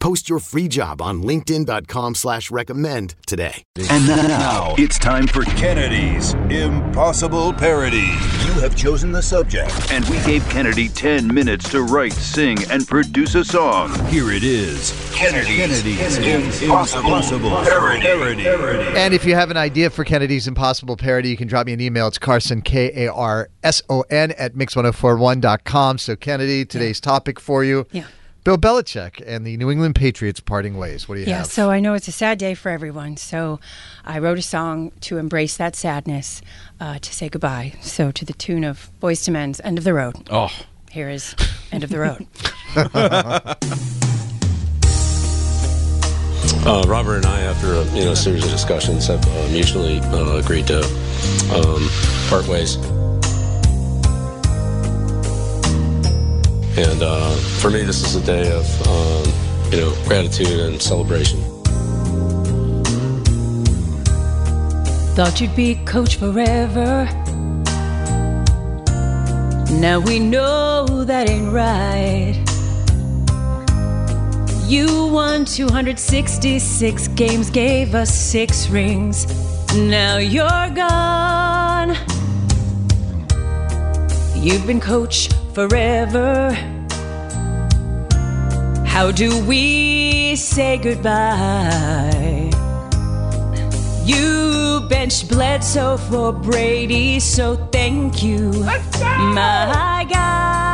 Post your free job on linkedin.com slash recommend today. And now it's time for Kennedy's Impossible Parody. You have chosen the subject. And we gave Kennedy 10 minutes to write, sing, and produce a song. Here it is. Kennedy's, Kennedy's Impossible, Impossible Parody. Parody. And if you have an idea for Kennedy's Impossible Parody, you can drop me an email. It's Carson, K A R S O N, at mix1041.com. So, Kennedy, today's topic for you. Yeah. Bill Belichick and the New England Patriots parting ways. What do you have? Yeah, have? so I know it's a sad day for everyone. So I wrote a song to embrace that sadness, uh, to say goodbye. So to the tune of Boyz II Men's End of the Road. Oh. Here is End of the Road. Uh, Robert and I, after a you know series of discussions, have uh, mutually uh, agreed to um, part ways. And uh, for me, this is a day of um, you know gratitude and celebration. Thought you'd be coach forever. Now we know that ain't right. You won 266 games, gave us six rings. Now you're gone. You've been coach forever. How do we say goodbye? You benched Bledsoe for Brady, so thank you, my guy.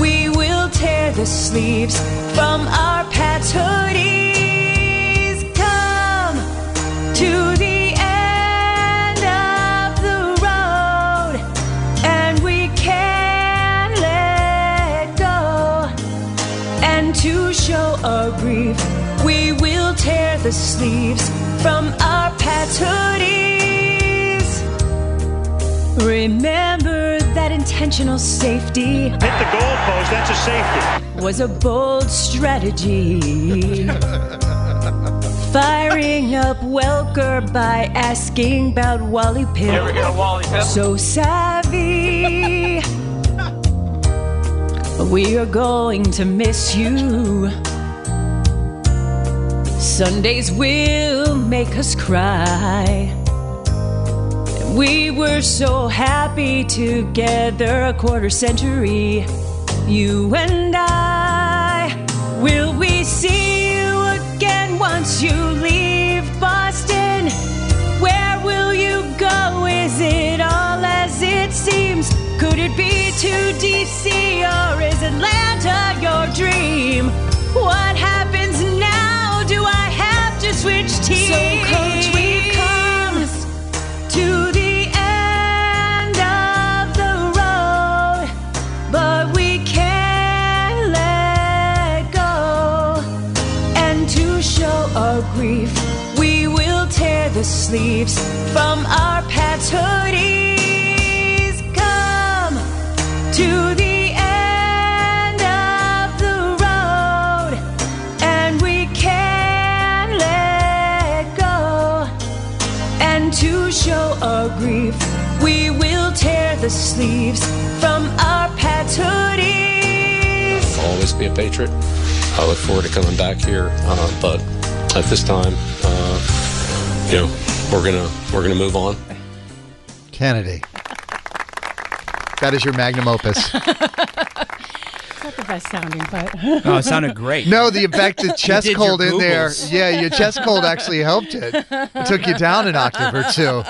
We will tear the sleeves from our pants hoodies. Come to the end of the road, and we can't let go. And to show our grief, we will tear the sleeves from our pants hoodies. Remember intentional safety Hit the goalpost, that's a safety. was a bold strategy. Firing up Welker by asking about Wally Pipp. Here we go, Wally Pipp. So savvy. We are going to miss you. Sundays will make us cry. We were so happy together a quarter century. You and I. Will we see you again once you leave Boston? Where will you go? Is it all as it seems? Could it be to DC or is Atlanta your dream? What happens now? Do I have to switch teams? So, the sleeves from our pants hoodies. Come to the to show our grief. We will tear the sleeves from our Pat's hoodies. I'll always be a patriot. I look forward to coming back here, uh, but at this time, uh you know, we're gonna we're gonna move on. Kennedy. That is your magnum opus. Not the best sounding, but Oh, it sounded great. No, the fact that chest did cold in there. Yeah, your chest cold actually helped it. It took you down an octave or two.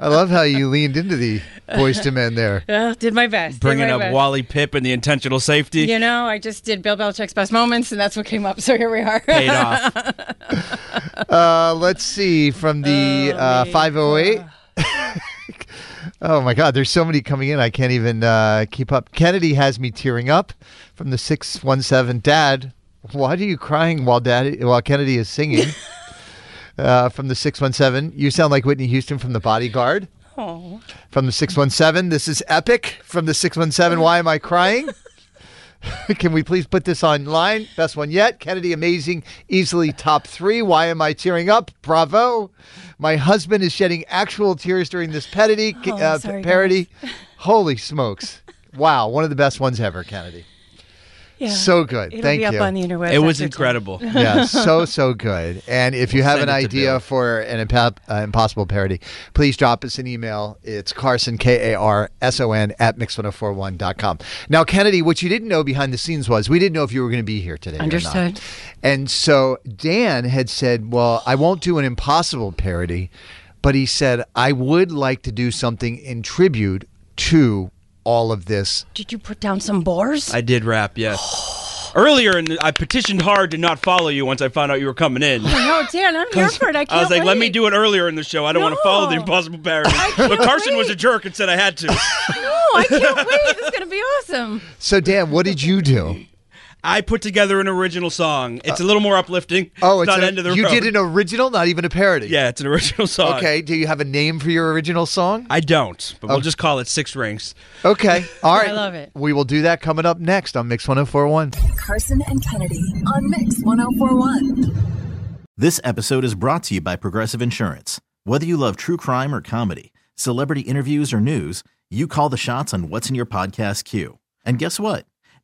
I love how you leaned into the Boyz II Men there. uh, did my best. Bringing my up best. Wally Pipp and the intentional safety You know, I just did Bill Belichick's best moments, and that's what came up. So here we are. paid off. Uh, let's see from the uh, 508. Oh my God, there's so many coming in. I can't even uh, keep up. Kennedy has me tearing up from the 617. Dad, why are you crying while Daddy while Kennedy is singing? uh, from the 617. You sound like Whitney Houston from The Bodyguard. Oh. From the 617. This is epic. From the 617. Why am I crying? Can we please put this online? Best one yet. Kennedy, amazing, easily top three. Why am I tearing up? Bravo. My husband is shedding actual tears during this parody. Oh, uh, sorry, parody. Holy smokes. Wow, one of the best ones ever, Kennedy. Yeah. So good. It'll Thank be you. up on the interwebs. It was after incredible. yeah, so so good. And if you have Send an it to idea Bill. for an impa- uh, impossible parody, please drop us an email. It's Carson K A R S O N at mix1041.com. Now, Kennedy, what you didn't know behind the scenes was we didn't know if you were going to be here today. or not. Understood. And so Dan had said, "Well, I won't do an impossible parody, but he said I would like to do something in tribute to all of this Did you put down some boars? I did rap, yes. Earlier, and I petitioned hard to not follow you once I found out you were coming in. Oh, no, Dan, I'm here for it. I can't I was like, let me do it earlier in the show. I don't want to follow the No. impossible parody. But Carson was a jerk and said I had to. No, I can't wait. This is gonna be awesome. So, Dan, what did you do? I put together an original song. It's a little more uplifting. Oh, it's not a- end of the you road. did an original, not even a parody. Yeah, it's an original song. Okay. Do you have a name for your original song? I don't, but we'll just call it Six Rings. Okay. All right. I love it. We will do that coming up next on Mix 1041. Carson and Kennedy on Mix 1041. This episode is brought to you by Progressive Insurance. Whether you love true crime or comedy, celebrity interviews or news, you call the shots on what's in your podcast queue. And guess what?